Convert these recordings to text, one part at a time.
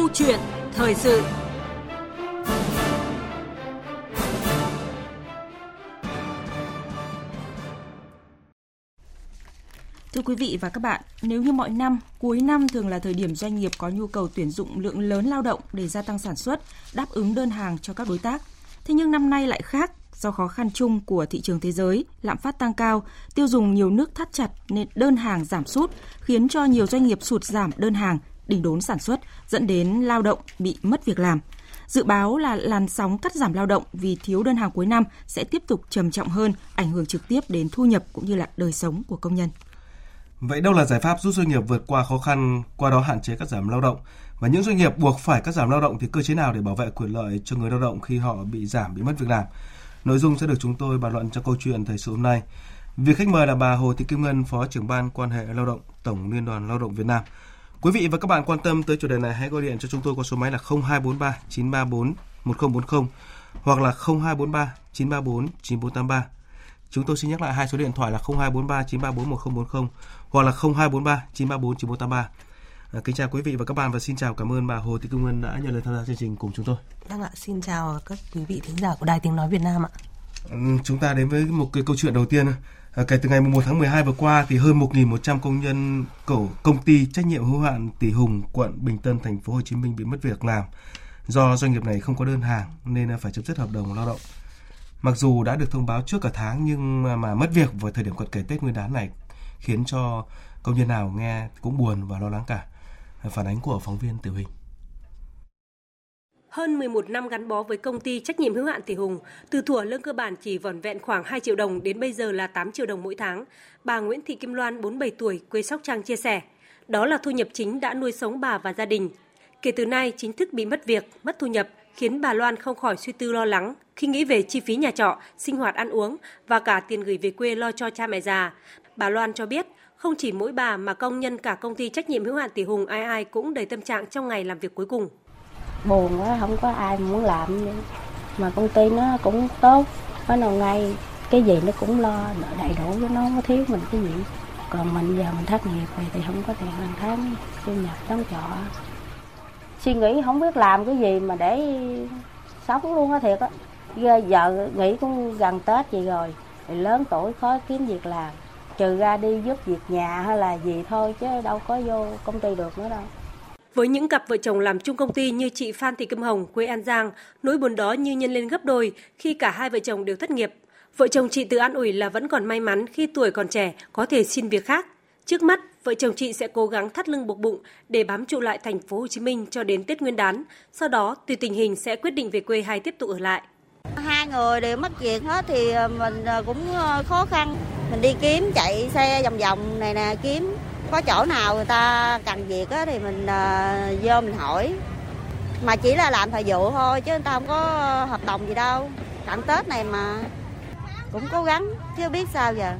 Câu chuyện thời sự Thưa quý vị và các bạn, nếu như mọi năm, cuối năm thường là thời điểm doanh nghiệp có nhu cầu tuyển dụng lượng lớn lao động để gia tăng sản xuất, đáp ứng đơn hàng cho các đối tác. Thế nhưng năm nay lại khác, do khó khăn chung của thị trường thế giới, lạm phát tăng cao, tiêu dùng nhiều nước thắt chặt nên đơn hàng giảm sút, khiến cho nhiều doanh nghiệp sụt giảm đơn hàng, đình đốn sản xuất, dẫn đến lao động bị mất việc làm. Dự báo là làn sóng cắt giảm lao động vì thiếu đơn hàng cuối năm sẽ tiếp tục trầm trọng hơn, ảnh hưởng trực tiếp đến thu nhập cũng như là đời sống của công nhân. Vậy đâu là giải pháp giúp doanh nghiệp vượt qua khó khăn, qua đó hạn chế cắt giảm lao động? Và những doanh nghiệp buộc phải cắt giảm lao động thì cơ chế nào để bảo vệ quyền lợi cho người lao động khi họ bị giảm, bị mất việc làm? Nội dung sẽ được chúng tôi bàn luận trong câu chuyện thời sự hôm nay. Việc khách mời là bà Hồ Thị Kim Ngân, Phó trưởng ban quan hệ lao động, Tổng Liên đoàn Lao động Việt Nam. Quý vị và các bạn quan tâm tới chủ đề này hãy gọi điện cho chúng tôi qua số máy là 0243 934 1040 hoặc là 0243 934 9483. Chúng tôi xin nhắc lại hai số điện thoại là 0243 934 1040 hoặc là 0243 934 9483. À, kính chào quý vị và các bạn và xin chào cảm ơn bà Hồ Thị Kim Ngân đã nhận lời tham gia chương trình cùng chúng tôi. Vâng ạ, xin chào các quý vị thính giả của Đài Tiếng Nói Việt Nam ạ. Ừ, chúng ta đến với một cái câu chuyện đầu tiên. À, kể từ ngày 1 tháng 12 vừa qua thì hơn 1.100 công nhân của công ty trách nhiệm hữu hạn Tỷ Hùng, quận Bình Tân, thành phố Hồ Chí Minh bị mất việc làm do doanh nghiệp này không có đơn hàng nên phải chấm dứt hợp đồng lao động. Mặc dù đã được thông báo trước cả tháng nhưng mà, mà mất việc vào thời điểm cận kề Tết Nguyên đán này khiến cho công nhân nào nghe cũng buồn và lo lắng cả. Phản ánh của phóng viên Tiểu Hình. Hơn 11 năm gắn bó với công ty trách nhiệm hữu hạn Tỷ Hùng, từ thuở lương cơ bản chỉ vỏn vẹn khoảng 2 triệu đồng đến bây giờ là 8 triệu đồng mỗi tháng, bà Nguyễn Thị Kim Loan 47 tuổi quê Sóc Trăng chia sẻ, đó là thu nhập chính đã nuôi sống bà và gia đình. Kể từ nay chính thức bị mất việc, mất thu nhập khiến bà Loan không khỏi suy tư lo lắng khi nghĩ về chi phí nhà trọ, sinh hoạt ăn uống và cả tiền gửi về quê lo cho cha mẹ già. Bà Loan cho biết không chỉ mỗi bà mà công nhân cả công ty trách nhiệm hữu hạn Tỷ Hùng ai ai cũng đầy tâm trạng trong ngày làm việc cuối cùng. Buồn quá, không có ai muốn làm nữa. Mà công ty nó cũng tốt, có nào ngay cái gì nó cũng lo đầy đủ với nó không có thiếu mình cái gì. Còn mình giờ mình thất nghiệp thì, thì không có tiền hàng tháng thu nhập đóng trọ. Suy nghĩ không biết làm cái gì mà để sống luôn á thiệt á. Giờ nghĩ cũng gần Tết vậy rồi, thì lớn tuổi khó kiếm việc làm trừ ra đi giúp việc nhà hay là gì thôi chứ đâu có vô công ty được nữa đâu. Với những cặp vợ chồng làm chung công ty như chị Phan Thị Kim Hồng, quê An Giang, nỗi buồn đó như nhân lên gấp đôi khi cả hai vợ chồng đều thất nghiệp. Vợ chồng chị tự an ủi là vẫn còn may mắn khi tuổi còn trẻ có thể xin việc khác. Trước mắt, vợ chồng chị sẽ cố gắng thắt lưng buộc bụng để bám trụ lại thành phố Hồ Chí Minh cho đến Tết Nguyên đán. Sau đó, tùy tình hình sẽ quyết định về quê hay tiếp tục ở lại. Hai người đều mất việc hết thì ờ, mình ờ, cũng ờ, khó khăn. Mình đi kiếm chạy xe vòng vòng này nè kiếm có chỗ nào người ta cần việc á thì mình ờ, vô mình hỏi. Mà chỉ là làm thời vụ thôi chứ người ta không có hợp đồng gì đâu. Cận Tết này mà cũng cố gắng chưa biết sao giờ.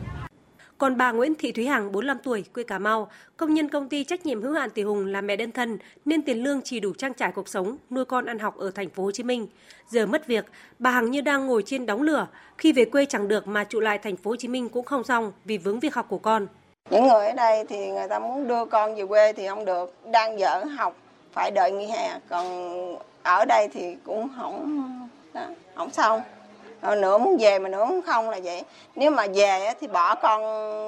Còn bà Nguyễn Thị Thúy Hằng, 45 tuổi, quê Cà Mau, công nhân công ty trách nhiệm hữu hạn Tỷ Hùng là mẹ đơn thân nên tiền lương chỉ đủ trang trải cuộc sống, nuôi con ăn học ở thành phố Hồ Chí Minh. Giờ mất việc, bà Hằng như đang ngồi trên đóng lửa, khi về quê chẳng được mà trụ lại thành phố Hồ Chí Minh cũng không xong vì vướng việc học của con. Những người ở đây thì người ta muốn đưa con về quê thì không được, đang dở học phải đợi nghỉ hè, còn ở đây thì cũng không đó, không xong rồi nửa muốn về mà nửa muốn không là vậy. Nếu mà về thì bỏ con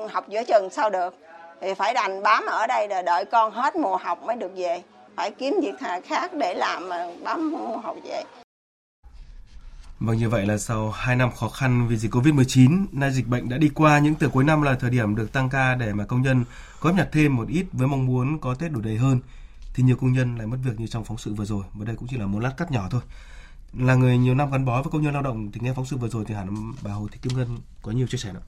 học giữa chừng sao được? Thì phải đành bám ở đây là đợi con hết mùa học mới được về. Phải kiếm việc khác để làm mà bám mùa học về. Vâng như vậy là sau 2 năm khó khăn vì dịch Covid-19, nay dịch bệnh đã đi qua những từ cuối năm là thời điểm được tăng ca để mà công nhân góp nhặt thêm một ít với mong muốn có Tết đủ đầy hơn. Thì nhiều công nhân lại mất việc như trong phóng sự vừa rồi và đây cũng chỉ là một lát cắt nhỏ thôi. Là người nhiều năm gắn bó với công nhân lao động thì nghe phóng sự vừa rồi thì hẳn bà Hồ Thị Kim Ngân có nhiều chia sẻ nữa.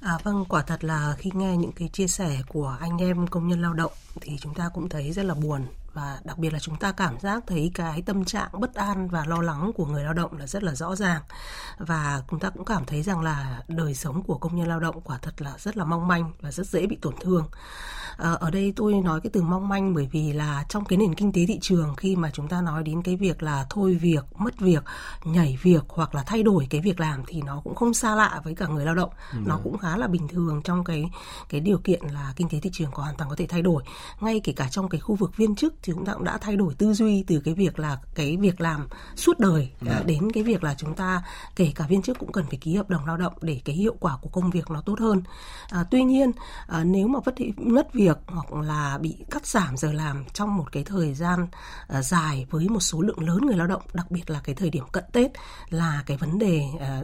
À, vâng, quả thật là khi nghe những cái chia sẻ của anh em công nhân lao động thì chúng ta cũng thấy rất là buồn và đặc biệt là chúng ta cảm giác thấy cái tâm trạng bất an và lo lắng của người lao động là rất là rõ ràng và chúng ta cũng cảm thấy rằng là đời sống của công nhân lao động quả thật là rất là mong manh và rất dễ bị tổn thương À, ở đây tôi nói cái từ mong manh bởi vì là trong cái nền kinh tế thị trường khi mà chúng ta nói đến cái việc là thôi việc, mất việc, nhảy việc hoặc là thay đổi cái việc làm thì nó cũng không xa lạ với cả người lao động. Ừ. Nó cũng khá là bình thường trong cái cái điều kiện là kinh tế thị trường có hoàn toàn có thể thay đổi. Ngay kể cả trong cái khu vực viên chức thì chúng ta cũng đã thay đổi tư duy từ cái việc là cái việc làm suốt đời ừ. đến cái việc là chúng ta kể cả viên chức cũng cần phải ký hợp đồng lao động để cái hiệu quả của công việc nó tốt hơn. À, tuy nhiên à, nếu mà vất mất việc hoặc là bị cắt giảm giờ làm trong một cái thời gian à, dài với một số lượng lớn người lao động, đặc biệt là cái thời điểm cận Tết là cái vấn đề à,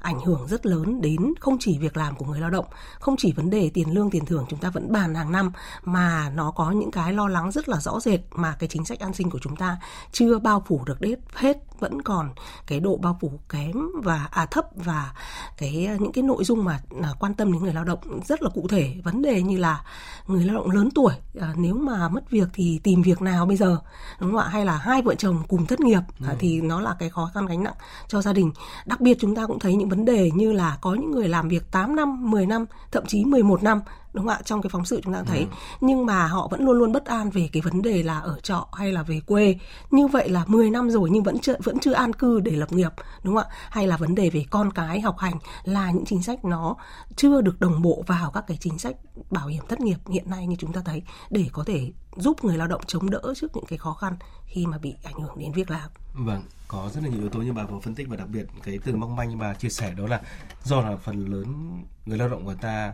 ảnh hưởng rất lớn đến không chỉ việc làm của người lao động, không chỉ vấn đề tiền lương tiền thưởng chúng ta vẫn bàn hàng năm mà nó có những cái lo lắng rất là rõ rệt mà cái chính sách an sinh của chúng ta chưa bao phủ được hết vẫn còn cái độ bao phủ kém và à thấp và cái những cái nội dung mà à, quan tâm đến người lao động rất là cụ thể. Vấn đề như là người lao động lớn tuổi à, nếu mà mất việc thì tìm việc nào bây giờ? Đúng không ạ? Hay là hai vợ chồng cùng thất nghiệp à, thì nó là cái khó khăn gánh nặng cho gia đình. Đặc biệt chúng ta cũng thấy những vấn đề như là có những người làm việc 8 năm 10 năm thậm chí 11 năm đúng không ạ? Trong cái phóng sự chúng ta thấy. Ừ. nhưng mà họ vẫn luôn luôn bất an về cái vấn đề là ở trọ hay là về quê. Như vậy là 10 năm rồi nhưng vẫn chưa vẫn chưa an cư để lập nghiệp đúng không ạ hay là vấn đề về con cái học hành là những chính sách nó chưa được đồng bộ vào các cái chính sách bảo hiểm thất nghiệp hiện nay như chúng ta thấy để có thể giúp người lao động chống đỡ trước những cái khó khăn khi mà bị ảnh hưởng đến việc làm. Vâng, có rất là nhiều yếu tố như bà vừa phân tích và đặc biệt cái từ mong manh bà chia sẻ đó là do là phần lớn người lao động của ta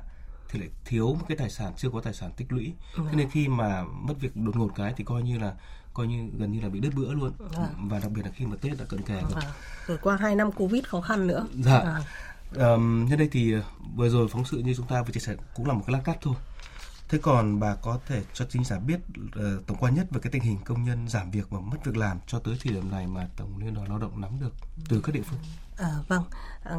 thì lại thiếu một cái tài sản chưa có tài sản tích lũy ừ. cho nên khi mà mất việc đột ngột cái thì coi như là coi như gần như là bị đứt bữa luôn à. và đặc biệt là khi mà tết đã cận kề rồi à. rồi qua hai năm covid khó khăn nữa dạ à. um, nhân đây thì ờ, vừa rồi phóng sự như chúng ta vừa chia sẻ cũng là một cái lát cắt thôi thế còn bà có thể cho chính giả biết uh, tổng quan nhất về cái tình hình công nhân giảm việc và mất việc làm cho tới thời điểm này mà tổng liên đoàn lao động nắm được từ các địa phương À, vâng, à,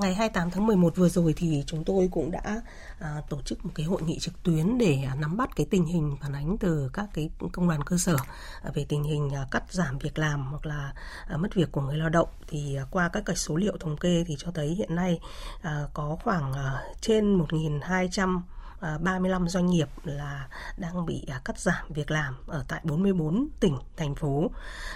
ngày 28 tháng 11 vừa rồi thì chúng tôi cũng đã à, tổ chức một cái hội nghị trực tuyến để à, nắm bắt cái tình hình phản ánh từ các cái công đoàn cơ sở à, về tình hình à, cắt giảm việc làm hoặc là à, mất việc của người lao động. Thì à, qua các cái số liệu thống kê thì cho thấy hiện nay à, có khoảng à, trên 1.200 À, 35 doanh nghiệp là đang bị à, cắt giảm việc làm ở tại 44 tỉnh, thành phố.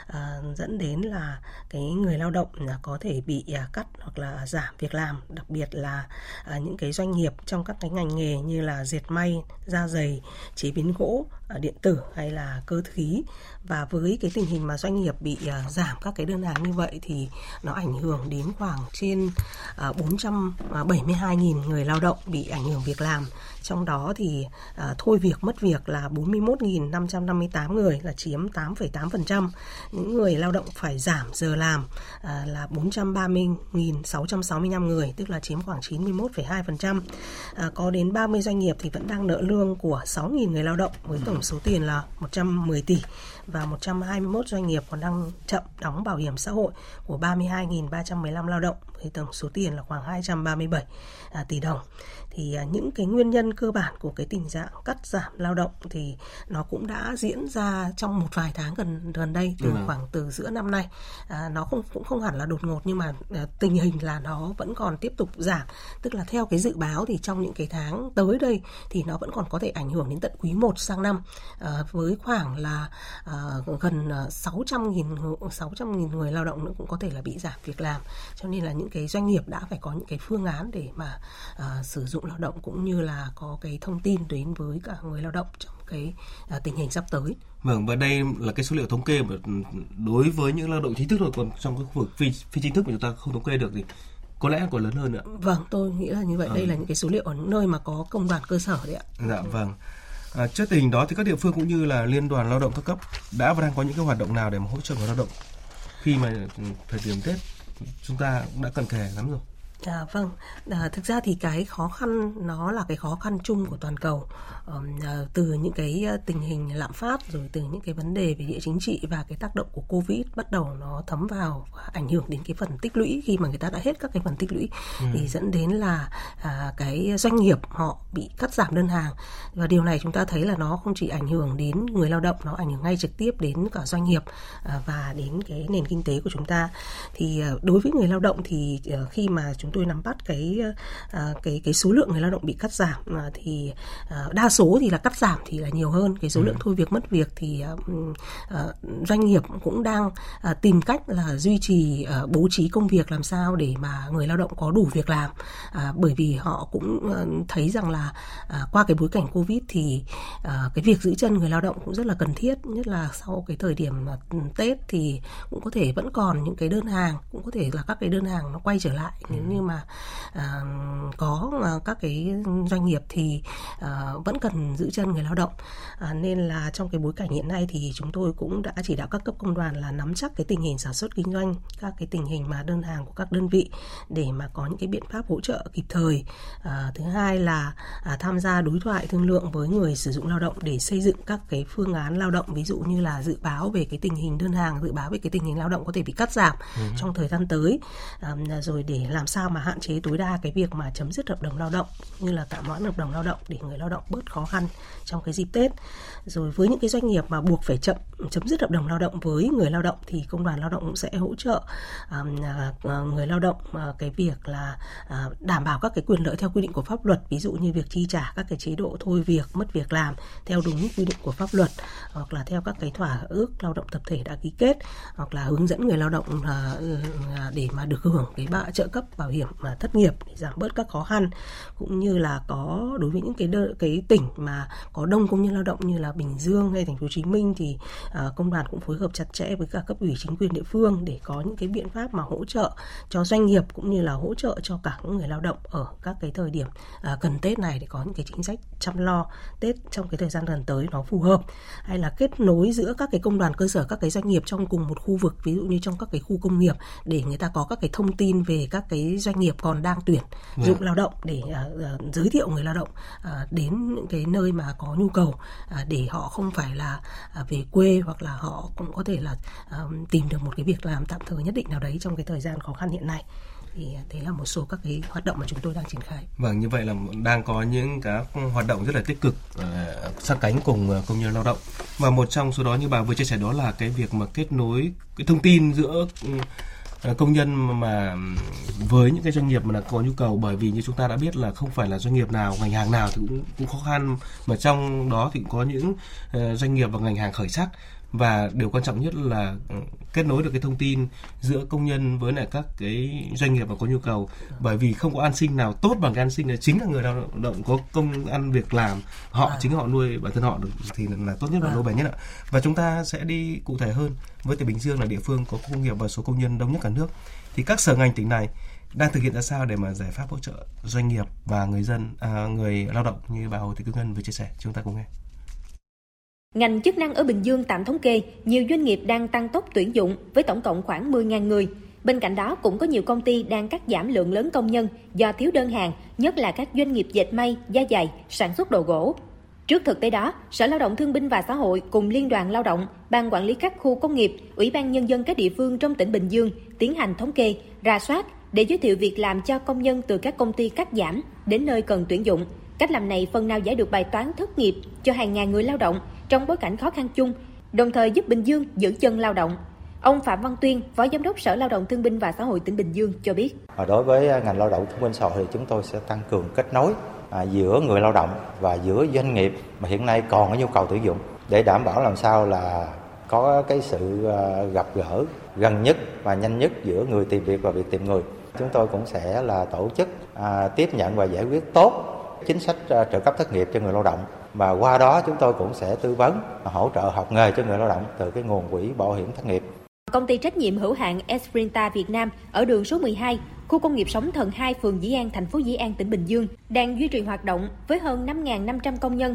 À, dẫn đến là cái người lao động có thể bị cắt hoặc là giảm việc làm. Đặc biệt là những cái doanh nghiệp trong các cái ngành nghề như là dệt may, da giày, chế biến gỗ điện tử hay là cơ khí. Và với cái tình hình mà doanh nghiệp bị giảm các cái đơn hàng như vậy thì nó ảnh hưởng đến khoảng trên 472.000 người lao động bị ảnh hưởng việc làm trong trong đó thì à, thôi việc mất việc là 41.558 người là chiếm 8,8%. Những người lao động phải giảm giờ làm à, là 430.665 người, tức là chiếm khoảng 91,2%. À, có đến 30 doanh nghiệp thì vẫn đang nợ lương của 6.000 người lao động với tổng số tiền là 110 tỷ và 121 doanh nghiệp còn đang chậm đóng bảo hiểm xã hội của 32.315 lao động với tổng số tiền là khoảng 237 à, tỷ đồng. Thì à, những cái nguyên nhân cơ bản của cái tình trạng cắt giảm lao động thì nó cũng đã diễn ra trong một vài tháng gần gần đây từ ừ. khoảng từ giữa năm nay. À, nó không cũng không hẳn là đột ngột nhưng mà à, tình hình là nó vẫn còn tiếp tục giảm. Tức là theo cái dự báo thì trong những cái tháng tới đây thì nó vẫn còn có thể ảnh hưởng đến tận quý 1 sang năm à, với khoảng là à, gần 600 nghìn 600 nghìn người lao động nữa cũng có thể là bị giảm việc làm cho nên là những cái doanh nghiệp đã phải có những cái phương án để mà à, sử dụng lao động cũng như là có cái thông tin đến với cả người lao động trong cái à, tình hình sắp tới. Vâng và đây là cái số liệu thống kê mà đối với những lao động chính thức rồi còn trong cái khu vực phi, phi chính thức mà chúng ta không thống kê được thì có lẽ còn lớn hơn nữa. Vâng, tôi nghĩ là như vậy. À. Đây là những cái số liệu ở những nơi mà có công đoàn cơ sở đấy ạ. Dạ vâng. À, trước tình hình đó thì các địa phương cũng như là liên đoàn lao động các cấp đã và đang có những cái hoạt động nào để mà hỗ trợ người lao động khi mà thời điểm Tết chúng ta cũng đã cần kề lắm rồi. À, vâng, à, thực ra thì cái khó khăn nó là cái khó khăn chung của toàn cầu. À, từ những cái ờ, tình hình lạm phát rồi từ những cái vấn đề về địa chính trị và cái tác động của covid bắt đầu nó thấm vào và ảnh hưởng đến cái phần tích lũy. Khi mà người ta đã hết các cái phần tích lũy ừ. thì dẫn đến là à, cái doanh nghiệp họ bị cắt giảm đơn hàng. Và điều này chúng ta thấy là nó không chỉ ảnh hưởng đến người lao động nó ảnh hưởng ngay trực tiếp đến cả doanh nghiệp à, và đến cái nền kinh tế của chúng ta. Thì à, đối với người lao động thì à, khi mà chúng tôi nắm bắt cái à, cái cái số lượng người lao động bị cắt giảm à, thì à, đa số thì là cắt giảm thì là nhiều hơn cái số ừ. lượng thôi việc mất việc thì à, doanh nghiệp cũng đang tìm cách là duy trì bố trí công việc làm sao để mà người lao động có đủ việc làm bởi vì họ cũng thấy rằng là qua cái bối cảnh covid thì cái việc giữ chân người lao động cũng rất là cần thiết nhất là sau cái thời điểm ừ, tết thì cũng có thể vẫn còn những cái đơn hàng cũng có thể là các cái đơn hàng nó quay trở lại ừ. nếu như mà à, có à, các cái doanh nghiệp thì à, vẫn cần giữ chân người lao động. À, nên là trong cái bối cảnh hiện nay thì chúng tôi cũng đã chỉ đạo các cấp công đoàn là nắm chắc cái tình hình sản xuất kinh doanh các cái tình hình mà đơn hàng của các đơn vị để mà có những cái biện pháp hỗ trợ kịp thời. À, thứ hai là à, tham gia đối thoại thương lượng với người sử dụng lao động để xây dựng các cái phương án lao động ví dụ như là dự báo về cái tình hình đơn hàng dự báo về cái tình hình lao động có thể bị cắt giảm ừ. trong thời gian tới. À, rồi để làm sao mà hạn chế tối đa cái việc mà chấm dứt hợp đồng lao động như là tạm hoãn hợp đồng lao động để người lao động bớt khó khăn trong cái dịp Tết. Rồi với những cái doanh nghiệp mà buộc phải chậm, chấm dứt hợp đồng lao động với người lao động thì công đoàn lao động cũng sẽ hỗ trợ à, ờ, người lao động ờ, cái việc là ờ, đảm bảo các cái quyền lợi theo quy định của pháp luật, ví dụ như việc chi trả các cái chế độ thôi việc, mất việc làm theo đúng quy định của pháp luật, hoặc là theo các cái thỏa ước lao động tập thể đã ký kết, hoặc là hướng dẫn người lao động ừ, ừ, à, để mà được hưởng cái bạ trợ cấp bảo hiểm mà thất nghiệp để giảm bớt các khó khăn cũng như là có đối với những cái đơ, cái tỉnh mà có đông công nhân lao động như là Bình Dương hay thành phố Hồ Chí Minh thì à, công đoàn cũng phối hợp chặt chẽ với cả cấp ủy chính quyền địa phương để có những cái biện pháp mà hỗ trợ cho doanh nghiệp cũng như là hỗ trợ cho cả những người lao động ở các cái thời điểm à, gần Tết này để có những cái chính sách chăm lo Tết trong cái thời gian gần tới nó phù hợp. Hay là kết nối giữa các cái công đoàn cơ sở các cái doanh nghiệp trong cùng một khu vực ví dụ như trong các cái khu công nghiệp để người ta có các cái thông tin về các cái doanh nghiệp còn đang tuyển yeah. dụng lao động để uh, giới thiệu người lao động uh, đến những cái nơi mà có nhu cầu uh, để họ không phải là uh, về quê hoặc là họ cũng có thể là uh, tìm được một cái việc làm tạm thời nhất định nào đấy trong cái thời gian khó khăn hiện nay thì thế là một số các cái hoạt động mà chúng tôi đang triển khai. Vâng, như vậy là đang có những các hoạt động rất là tích cực uh, sát cánh cùng công nhân lao động. Và một trong số đó như bà vừa chia sẻ đó là cái việc mà kết nối cái thông tin giữa Ờ, Ờ, công nhân mà với những cái doanh nghiệp mà là có nhu cầu, bởi vì như chúng ta đã biết là không phải là doanh nghiệp nào, ngành hàng nào thì cũng cũng khó khăn, mà trong đó thì cũng có những ờ, doanh nghiệp và ngành hàng khởi sắc và điều quan trọng nhất là kết nối được cái thông tin giữa công nhân với lại các cái doanh nghiệp mà có nhu cầu. Bởi vì không có an sinh nào tốt bằng cái an sinh là chính là người lao động có công ăn việc làm họ à. chính họ nuôi bản thân họ được thì là tốt nhất và à. lâu bền nhất ạ. Và chúng ta sẽ đi cụ thể hơn với tỉnh Bình Dương là địa phương có công nghiệp và số công nhân đông nhất cả nước. Thì các sở ngành tỉnh này đang thực hiện ra sao để mà giải pháp hỗ trợ doanh nghiệp và người dân à, người lao động như bà Hồ Thị Cương Ngân vừa chia sẻ? Chúng ta cùng nghe Ngành chức năng ở Bình Dương tạm thống kê, nhiều doanh nghiệp đang tăng tốc tuyển dụng với tổng cộng khoảng 10.000 người. Bên cạnh đó cũng có nhiều công ty đang cắt giảm lượng lớn công nhân do thiếu đơn hàng, nhất là các doanh nghiệp dệt may, da dày, sản xuất đồ gỗ. Trước thực tế đó, Sở Lao động Thương binh và Xã hội cùng Liên đoàn Lao động, Ban quản lý các khu công nghiệp, Ủy ban Nhân dân các địa phương trong tỉnh Bình Dương tiến hành thống kê, ra soát để giới thiệu việc làm cho công nhân từ các công ty cắt giảm đến nơi cần tuyển dụng. Cách làm này phần nào giải được bài toán thất nghiệp cho hàng ngàn người lao động trong bối cảnh khó khăn chung, đồng thời giúp Bình Dương giữ chân lao động. Ông Phạm Văn Tuyên, Phó Giám đốc Sở Lao động Thương binh và Xã hội tỉnh Bình Dương cho biết. Ờ, đối với à, ngành lao động thương binh xã hội thì chúng tôi sẽ tăng cường kết nối à, giữa người lao động và giữa doanh nghiệp mà hiện nay còn có nhu cầu tuyển dụng để đảm bảo làm sao là có cái sự à, gặp gỡ gần nhất và nhanh nhất giữa người tìm việc và việc tìm người. Chúng tôi cũng sẽ là tổ chức tiếp nhận và giải quyết tốt chính sách trợ cấp thất nghiệp cho người lao động và qua đó chúng tôi cũng sẽ tư vấn hỗ trợ học nghề cho người lao động từ cái nguồn quỹ bảo hiểm thất nghiệp. Công ty trách nhiệm hữu hạn Esprinta Việt Nam ở đường số 12, khu công nghiệp Sóng Thần 2, phường Dĩ An, thành phố Dĩ An, tỉnh Bình Dương đang duy trì hoạt động với hơn 5.500 công nhân.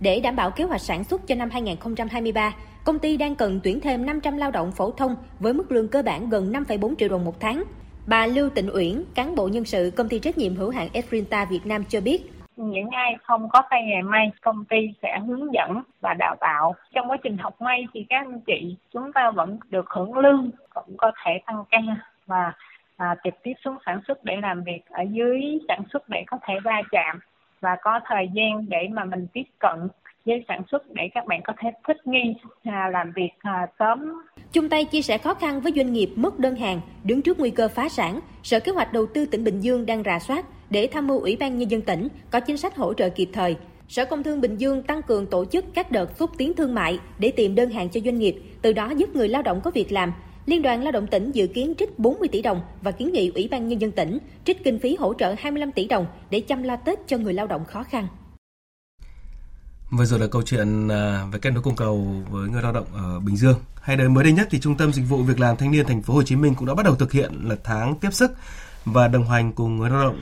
Để đảm bảo kế hoạch sản xuất cho năm 2023, công ty đang cần tuyển thêm 500 lao động phổ thông với mức lương cơ bản gần 5,4 triệu đồng một tháng. Bà Lưu Tịnh Uyển, cán bộ nhân sự công ty trách nhiệm hữu hạn Esprinta Việt Nam cho biết, những ai không có tay nghề may công ty sẽ hướng dẫn và đào tạo trong quá trình học may thì các anh chị chúng ta vẫn được hưởng lương cũng có thể tăng ca và à, trực tiếp xuống sản xuất để làm việc ở dưới sản xuất để có thể va chạm và có thời gian để mà mình tiếp cận với sản xuất để các bạn có thể thích nghi à, làm việc à, sớm. Chung tay chia sẻ khó khăn với doanh nghiệp mất đơn hàng, đứng trước nguy cơ phá sản, Sở Kế hoạch Đầu tư tỉnh Bình Dương đang rà soát để tham mưu Ủy ban Nhân dân tỉnh có chính sách hỗ trợ kịp thời. Sở Công Thương Bình Dương tăng cường tổ chức các đợt xúc tiến thương mại để tìm đơn hàng cho doanh nghiệp, từ đó giúp người lao động có việc làm. Liên đoàn Lao động tỉnh dự kiến trích 40 tỷ đồng và kiến nghị Ủy ban Nhân dân tỉnh trích kinh phí hỗ trợ 25 tỷ đồng để chăm lo Tết cho người lao động khó khăn. Vừa rồi là câu chuyện à, về kết nối cung cầu với người lao động ở Bình Dương. Hay đến mới đây nhất thì Trung tâm Dịch vụ Việc làm Thanh niên Thành phố Hồ Chí Minh cũng đã bắt đầu thực hiện là tháng tiếp sức và đồng hành cùng người lao động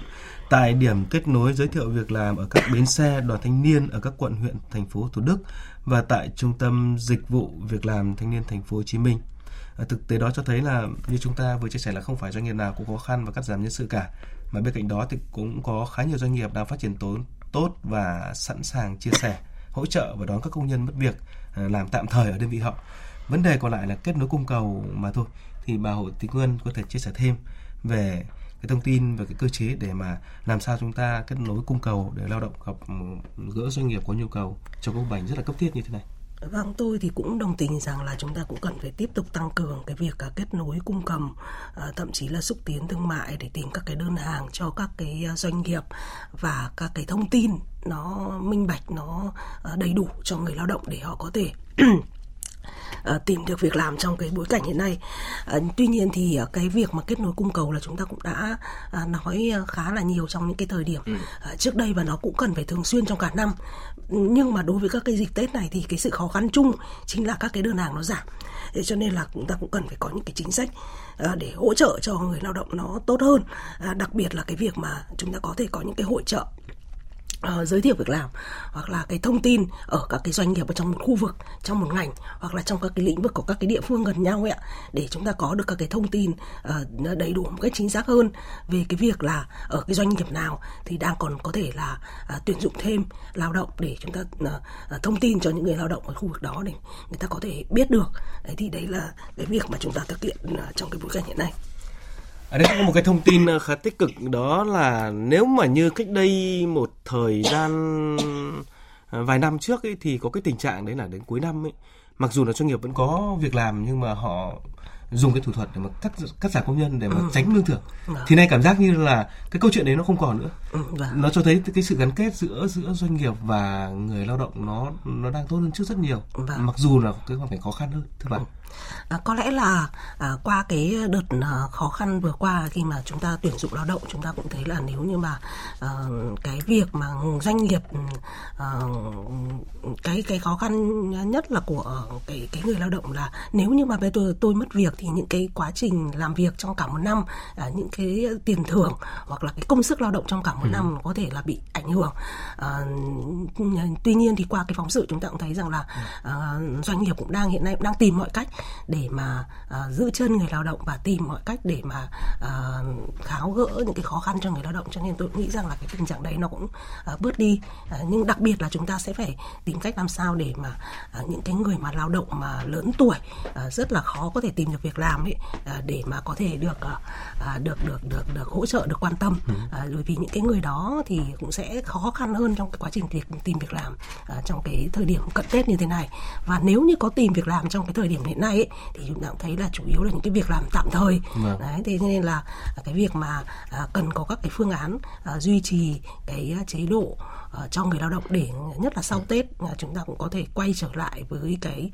tại điểm kết nối giới thiệu việc làm ở các bến xe đoàn thanh niên ở các quận huyện thành phố Thủ Đức và tại Trung tâm Dịch vụ Việc làm Thanh niên Thành phố Hồ Chí Minh. À, thực tế đó cho thấy là như chúng ta vừa chia sẻ là không phải doanh nghiệp nào cũng khó khăn và cắt giảm nhân sự cả. Mà bên cạnh đó thì cũng có khá nhiều doanh nghiệp đang phát triển tốt tốt và sẵn sàng chia sẻ hỗ trợ và đón các công nhân mất việc à, làm tạm thời ở đơn vị họ. Vấn đề còn lại là kết nối cung cầu mà thôi. Thì bà Hồ Thị Nguyên có thể chia sẻ thêm về cái thông tin về cái cơ chế để mà làm sao chúng ta kết nối cung cầu để lao động gặp ừ, gỡ doanh nghiệp có nhu cầu trong công bành rất là cấp thiết như thế này. Vâng, tôi thì cũng đồng tình rằng là chúng ta cũng cần phải tiếp tục tăng cường cái việc cả kết nối cung cầm, à, thậm chí là xúc tiến thương mại để tìm các cái đơn hàng cho các cái à, doanh nghiệp và các cái thông tin nó minh bạch, nó à, đầy đủ cho người lao động để họ có thể tìm được việc làm trong cái bối cảnh hiện nay. Uh, tuy nhiên thì uh, cái việc mà kết nối cung cầu là chúng ta cũng đã nói khá là nhiều trong những cái thời điểm uh, trước đây và nó cũng cần phải thường xuyên trong cả năm. Nhưng mà đối với các cái dịp Tết này thì cái sự khó khăn chung chính là các cái đơn hàng nó giảm. Thế cho nên là chúng ta cũng cần phải có những cái chính sách để hỗ trợ cho người lao động nó tốt hơn. Đặc biệt là cái việc mà chúng ta có thể có những cái hội trợ uh, giới thiệu việc làm hoặc là cái thông tin ở các cái doanh nghiệp ở trong một khu vực trong một ngành hoặc là trong các cái lĩnh vực của các cái địa phương gần nhau ấy ạ để chúng ta có được các cái thông tin uh, đầy đủ một cách chính xác hơn về cái việc là ở cái doanh nghiệp nào thì đang còn có thể là uh, tuyển dụng thêm lao động để chúng ta uh, thông tin cho những người lao động ở khu vực đó để người ta có thể biết được. Đấy thì đấy là cái việc mà chúng ta thực hiện uh, trong cái bối cảnh hiện nay ở đây có một cái thông tin ờ, khá tích cực đó là nếu mà như cách đây một thời gian ờ, vài năm trước ấy, thì có cái tình trạng đấy là đến cuối năm ấy mặc dù là doanh nghiệp vẫn có việc làm nhưng mà họ dùng cái thủ thuật để mà cắt cắt giảm công nhân để mà ừ. tránh lương thưởng ừ. thì nay cảm giác như là cái câu chuyện đấy nó không còn nữa ừ, vâng. nó cho thấy cái sự gắn kết giữa giữa doanh nghiệp và người lao động nó nó đang tốt hơn trước rất nhiều vâng. mặc dù là cái hoàn cảnh khó khăn hơn thưa bạn ừ. À, có lẽ là à, qua cái đợt à, khó khăn vừa qua khi mà chúng ta tuyển dụng lao động chúng ta cũng thấy là nếu như mà à, cái việc mà doanh nghiệp à, cái cái khó khăn nhất là của cái cái người lao động là nếu như mà bây tôi tôi mất việc thì những cái quá trình làm việc trong cả một năm à, những cái tiền thưởng hoặc là cái công sức lao động trong cả một ừ. năm có thể là bị ảnh hưởng à, tuy nhiên thì qua cái phóng sự chúng ta cũng thấy rằng là à, doanh nghiệp cũng đang hiện nay cũng đang tìm mọi cách để mà uh, giữ chân người lao động và tìm mọi cách để mà uh, tháo gỡ những cái khó khăn cho người lao động. Cho nên tôi nghĩ rằng là cái tình trạng đấy nó cũng uh, bớt đi. Uh, nhưng đặc biệt là chúng ta sẽ phải tìm cách làm sao để mà uh, những cái người mà lao động mà lớn tuổi uh, rất là khó có thể tìm được việc làm ấy uh, để mà có thể được uh, được được được được hỗ trợ được quan tâm. Uh, bởi vì những cái người đó thì cũng sẽ khó khăn hơn trong cái quá trình việc tìm việc làm uh, trong cái thời điểm cận tết như thế này. Và nếu như có tìm việc làm trong cái thời điểm hiện nay ấy, thì chúng ta cũng thấy là chủ yếu là những cái việc làm tạm thời vâng. đấy thế nên là cái việc mà à, cần có các cái phương án à, duy trì cái chế độ cho người lao động để nhất là sau Tết uh, chúng ta cũng có thể quay trở lại với cái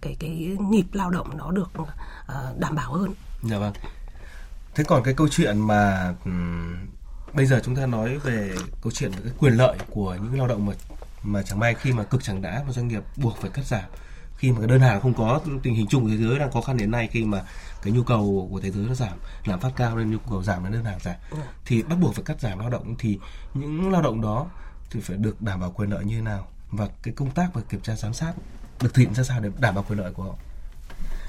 cái cái nhịp lao động nó được đảm bảo hơn. Dạ vâng. Thế còn cái câu chuyện mà bây giờ chúng ta nói về câu chuyện về cái quyền lợi của những lao động mà mà chẳng may khi mà cực chẳng đã và doanh nghiệp buộc phải cắt giảm khi mà cái đơn hàng không có tình hình chung của thế giới đang khó khăn đến nay khi mà cái nhu cầu của thế giới nó giảm lạm phát cao nên nhu cầu giảm nên đơn hàng giảm ừ. thì bắt buộc phải cắt giảm lao động thì những lao động đó thì phải được đảm bảo quyền lợi như thế nào và cái công tác và kiểm tra giám sát được thực hiện ra sao để đảm bảo quyền lợi của họ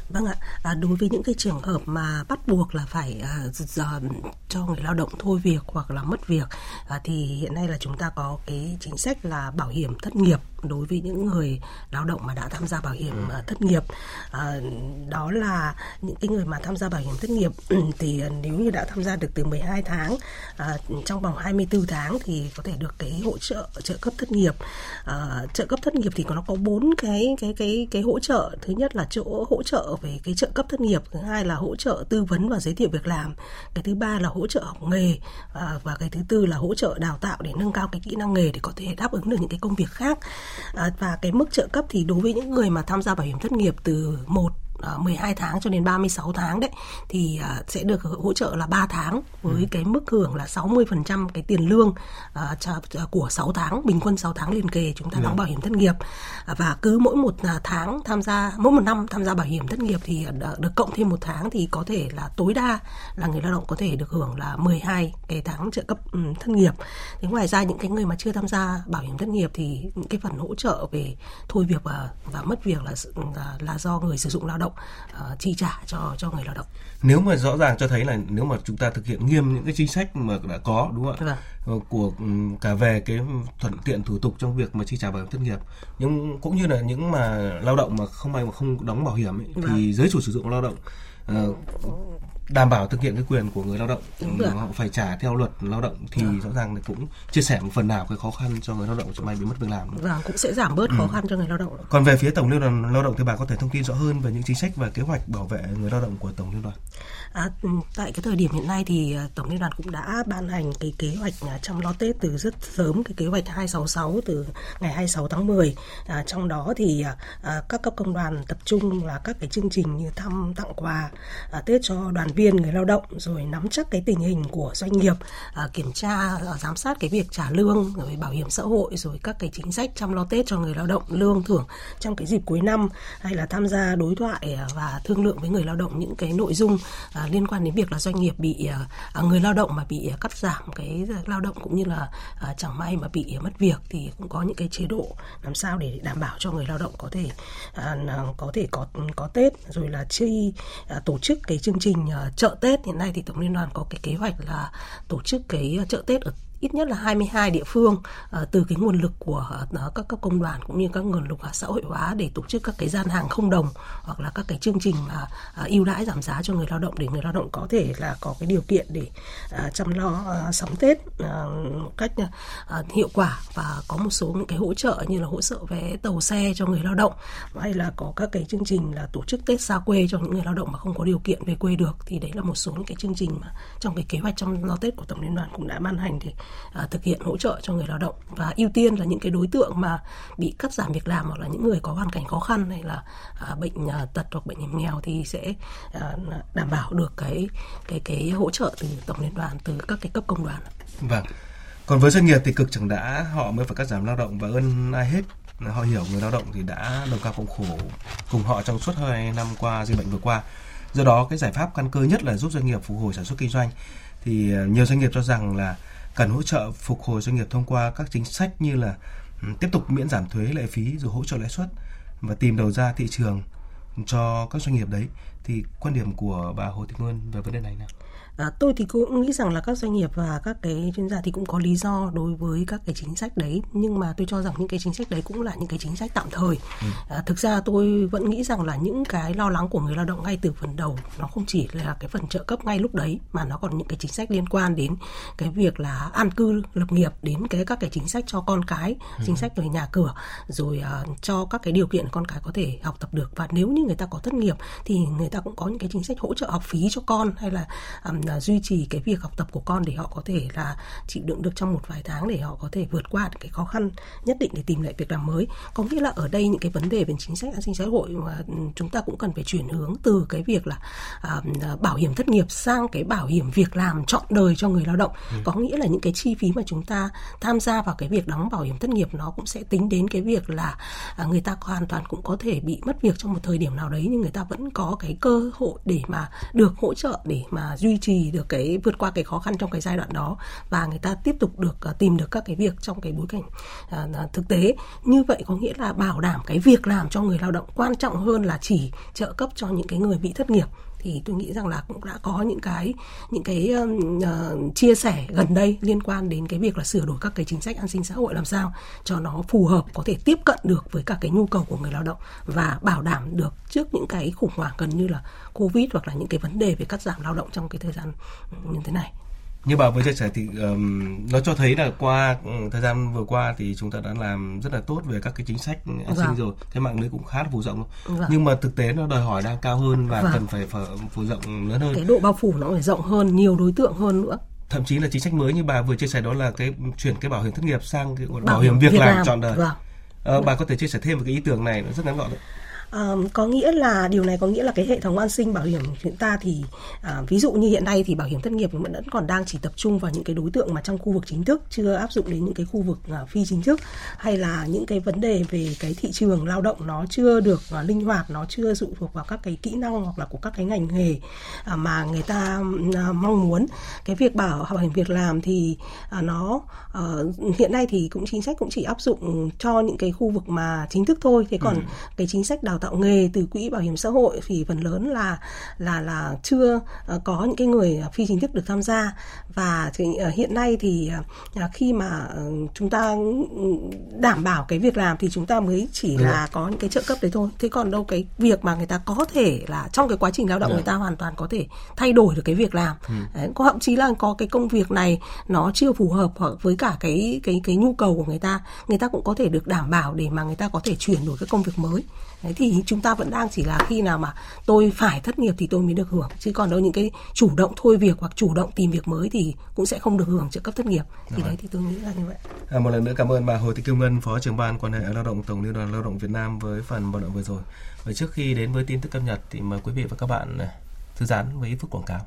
Vâng ạ, à, đối với những cái trường hợp mà bắt buộc là phải à, giờ cho người lao động thôi việc hoặc là mất việc à, thì hiện nay là chúng ta có cái chính sách là bảo hiểm thất nghiệp đối với những người lao động mà đã tham gia bảo hiểm uh, thất nghiệp. À, đó là những cái người mà tham gia bảo hiểm thất nghiệp thì nếu như đã tham gia được từ 12 tháng à, trong vòng 24 tháng thì có thể được cái hỗ trợ trợ cấp thất nghiệp. À, trợ cấp thất nghiệp thì nó có bốn cái cái cái cái hỗ trợ. Thứ nhất là chỗ hỗ trợ về cái trợ cấp thất nghiệp thứ hai là hỗ trợ tư vấn và giới thiệu việc làm cái thứ ba là hỗ trợ học nghề à, và cái thứ tư là hỗ trợ đào tạo để nâng cao cái kỹ năng nghề để có thể đáp ứng được những cái công việc khác. À, và cái mức trợ cấp thì đối với những người mà tham gia bảo hiểm thất nghiệp từ một 12 à, tháng cho đến 36 tháng đấy thì à, sẽ được hỗ trợ là 3 tháng với ừ. cái mức hưởng là 60% cái tiền lương uh, của 6 tháng bình quân 6 tháng liền kề chúng ta đóng ừ. bảo hiểm thất nghiệp và cứ mỗi một tháng tham gia mỗi một năm tham gia bảo hiểm thất nghiệp thì được cộng thêm một tháng thì có thể là tối đa là người lao động có thể được hưởng là 12 cái tháng trợ cấp thất nghiệp. Thế ngoài ra những cái người mà chưa tham gia bảo hiểm thất nghiệp thì những cái phần hỗ trợ về thôi việc và và mất việc là, là do người sử dụng lao động uh, chi trả cho cho người lao động. Nếu mà rõ ràng cho thấy là nếu mà chúng ta thực hiện nghiêm những cái chính sách mà đã có đúng không ạ? Vâng. Ờ, của ừ, cả về cái thuận tiện thủ tục trong việc mà chi trả bảo hiểm thất nghiệp nhưng cũng như là những mà lao động mà không may mà không đóng bảo hiểm ấy, vâng. thì giới chủ sử dụng lao động uh, đảm bảo thực hiện cái quyền của người lao động. Ừ, họ phải trả theo luật lao động thì à. rõ ràng cũng chia sẻ một phần nào cái khó khăn cho người lao động trong may bị mất việc làm. Và cũng sẽ giảm bớt khó ừ. khăn cho người lao động. Còn về phía tổng liên đoàn lao động thì bà có thể thông tin rõ hơn về những chính sách và kế hoạch bảo vệ người lao động của tổng liên đoàn À, ừ, tại cái thời điểm hiện nay thì à, tổng liên đoàn cũng đã ban hành cái kế hoạch à, chăm lo Tết từ rất sớm cái kế hoạch 266 từ ngày 26 tháng 10. À, trong đó thì à, à, các cấp công đoàn tập trung là các cái chương trình như thăm tặng quà à, Tết cho đoàn viên người lao động rồi nắm chắc cái tình hình của doanh nghiệp, à, kiểm tra à, giám sát cái việc trả lương rồi bảo hiểm xã hội rồi các cái chính sách chăm lo Tết cho người lao động lương thưởng trong cái dịp cuối năm hay là tham gia đối thoại và thương lượng với người lao động những cái nội dung à, liên quan đến việc là doanh nghiệp bị ờ, à, người lao động mà bị ờ, cắt giảm cái lao động cũng như là à, chẳng may mà bị mất việc thì cũng có những cái chế độ làm sao để đảm bảo cho người lao động có thể à, có thể có có Tết rồi là chi à, tổ chức cái chương trình à, chợ Tết. Hiện nay thì tổng liên đoàn có cái kế hoạch là tổ chức cái chợ Tết ở ít nhất là 22 địa phương uh, từ cái nguồn lực của uh, các công đoàn cũng như các nguồn lực ờ, xã hội hóa để tổ chức các cái gian hàng không đồng hoặc là các cái chương trình mà uh, ưu đãi giảm giá cho người lao động để người lao động có thể là có cái điều kiện để uh, chăm lo uh, sắm Tết uh, cách uh, hiệu quả và có một số những cái hỗ trợ như là hỗ trợ vé tàu xe cho người lao động hay là có các cái chương trình là tổ chức Tết xa quê cho những người lao động mà không có điều kiện về quê được. Thì đấy là một số những cái chương trình mà trong cái kế hoạch trong lo Tết của tổng liên đoàn cũng đã ban hành thì à, thực hiện hỗ trợ cho người lao động và ưu tiên là những cái đối tượng mà bị cắt giảm việc làm hoặc là những người có hoàn cảnh khó khăn hay là à, bệnh à, tật hoặc bệnh hiểm nghèo thì sẽ à, đảm bảo được cái cái cái hỗ trợ từ tổng liên đoàn từ các cái cấp công đoàn. Vâng. Còn với doanh nghiệp thì cực chẳng đã họ mới phải cắt giảm lao động và ơn ai hết họ hiểu người lao động thì đã đồng cao cộng khổ cùng họ trong suốt hai năm qua dịch bệnh vừa qua. Do đó cái giải pháp căn cơ nhất là giúp doanh nghiệp phục hồi sản xuất kinh doanh. Thì à, nhiều doanh nghiệp cho rằng là cần hỗ trợ phục hồi doanh nghiệp thông qua các chính sách như là ừ, tiếp tục miễn giảm thuế lệ phí rồi hỗ trợ lãi suất và tìm đầu ra thị trường cho các doanh nghiệp đấy thì quan điểm của bà Hồ Thị Nguyên về vấn đề này nào? À, tôi thì cũng nghĩ rằng là các doanh nghiệp và các cái chuyên gia thì cũng có lý do đối với các cái chính sách đấy nhưng mà tôi cho rằng những cái chính sách đấy cũng là những cái chính sách tạm thời. Ừ. À, thực ra tôi vẫn nghĩ rằng là những cái lo lắng của người lao động ngay từ phần đầu nó không chỉ là cái phần trợ cấp ngay lúc đấy mà nó còn những cái chính sách liên quan đến cái việc là an cư lập nghiệp đến cái các cái chính sách cho con cái, ừ. chính sách về nhà cửa rồi uh, cho các cái điều kiện con cái có thể học tập được và nếu như người ta có thất nghiệp thì người ta cũng có những cái chính sách hỗ trợ học phí cho con hay là um, là duy trì cái việc học tập của con để họ có thể là chịu đựng được trong một vài tháng để họ có thể vượt qua cái khó khăn nhất định để tìm lại việc làm mới có nghĩa là ở đây những cái vấn đề về chính sách an sinh xã hội mà chúng ta cũng cần phải chuyển hướng từ cái việc là à, bảo hiểm thất nghiệp sang cái bảo hiểm việc làm trọn đời cho người lao động ừ. có nghĩa là những cái chi phí mà chúng ta tham gia vào cái việc đóng bảo hiểm thất nghiệp nó cũng sẽ tính đến cái việc là à, người ta hoàn toàn cũng có thể bị mất việc trong một thời điểm nào đấy nhưng người ta vẫn có cái cơ hội để mà được hỗ trợ để mà duy trì được cái vượt qua cái khó khăn trong cái giai đoạn đó và người ta tiếp tục được uh, tìm được các cái việc trong cái bối cảnh uh, thực tế. Như vậy có nghĩa là bảo đảm cái việc làm cho người lao động quan trọng hơn là chỉ trợ cấp cho những cái người bị thất nghiệp thì tôi nghĩ rằng là cũng đã có những cái những cái uh, chia sẻ gần đây liên quan đến cái việc là sửa đổi các cái chính sách an sinh xã hội làm sao cho nó phù hợp có thể tiếp cận được với các cái nhu cầu của người lao động và bảo đảm được trước những cái khủng hoảng gần như là covid hoặc là những cái vấn đề về cắt giảm lao động trong cái thời gian như thế này như bà vừa chia sẻ thì um, nó cho thấy là qua um, thời gian vừa qua thì chúng ta đã làm rất là tốt về các cái chính sách an sinh vâng. rồi cái mạng lưới cũng khá là phủ rộng vâng. nhưng mà thực tế nó đòi hỏi đang cao hơn và vâng. cần phải phủ rộng lớn hơn cái độ bao phủ nó phải rộng hơn nhiều đối tượng hơn nữa thậm chí là chính sách mới như bà vừa chia sẻ đó là cái chuyển cái bảo hiểm thất nghiệp sang cái bảo, bảo hiểm việc, việc làm, làm trọn đời vâng. ờ, bà có thể chia sẻ thêm về cái ý tưởng này nó rất ngắn gọn đấy Um, có nghĩa là điều này có nghĩa là cái hệ thống an sinh bảo hiểm chúng ta thì uh, ví dụ như hiện nay thì bảo hiểm thất nghiệp vẫn còn đang chỉ tập trung vào những cái đối tượng mà trong khu vực chính thức chưa áp dụng đến những cái khu vực uh, phi chính thức hay là những cái vấn đề về cái thị trường lao động nó chưa được uh, linh hoạt nó chưa dụ thuộc vào các cái kỹ năng hoặc là của các cái ngành nghề uh, mà người ta uh, mong muốn cái việc bảo bảo hiểm việc làm thì uh, nó uh, hiện nay thì cũng chính sách cũng chỉ áp dụng cho những cái khu vực mà chính thức thôi thế còn ừ. cái chính sách đào tạo nghề từ quỹ bảo hiểm xã hội thì phần lớn là là là chưa ờ, có những cái người phi chính thức được tham gia và thì, ờ, hiện nay thì ờ, khi mà chúng ta đảm bảo cái việc làm thì chúng ta mới chỉ Được. là có những cái trợ cấp đấy thôi thế còn đâu cái việc mà người ta có thể là trong cái quá trình lao động Được. người ta hoàn toàn có thể thay đổi được cái việc làm ừ. đấy, có thậm chí là có cái công việc này nó chưa phù hợp hoặc với cả cái cái cái nhu cầu của người ta người ta cũng có thể được đảm bảo để mà người ta có thể chuyển đổi cái công việc mới đấy thì chúng ta vẫn đang chỉ là khi nào mà tôi phải thất nghiệp thì tôi mới được hưởng. Chứ còn đâu những cái chủ động thôi việc hoặc chủ động tìm việc mới thì cũng sẽ không được hưởng trợ cấp thất nghiệp. Thì Rồi. đấy thì tôi nghĩ là như vậy. À, một lần nữa cảm ơn bà Hồ Thị Kim Ngân phó trưởng ban quan hệ lao động tổng liên đoàn lao động Việt Nam với phần vận động vừa rồi. Và trước khi đến với tin tức cập nhật thì mời quý vị và các bạn thư giãn với ít phút quảng cáo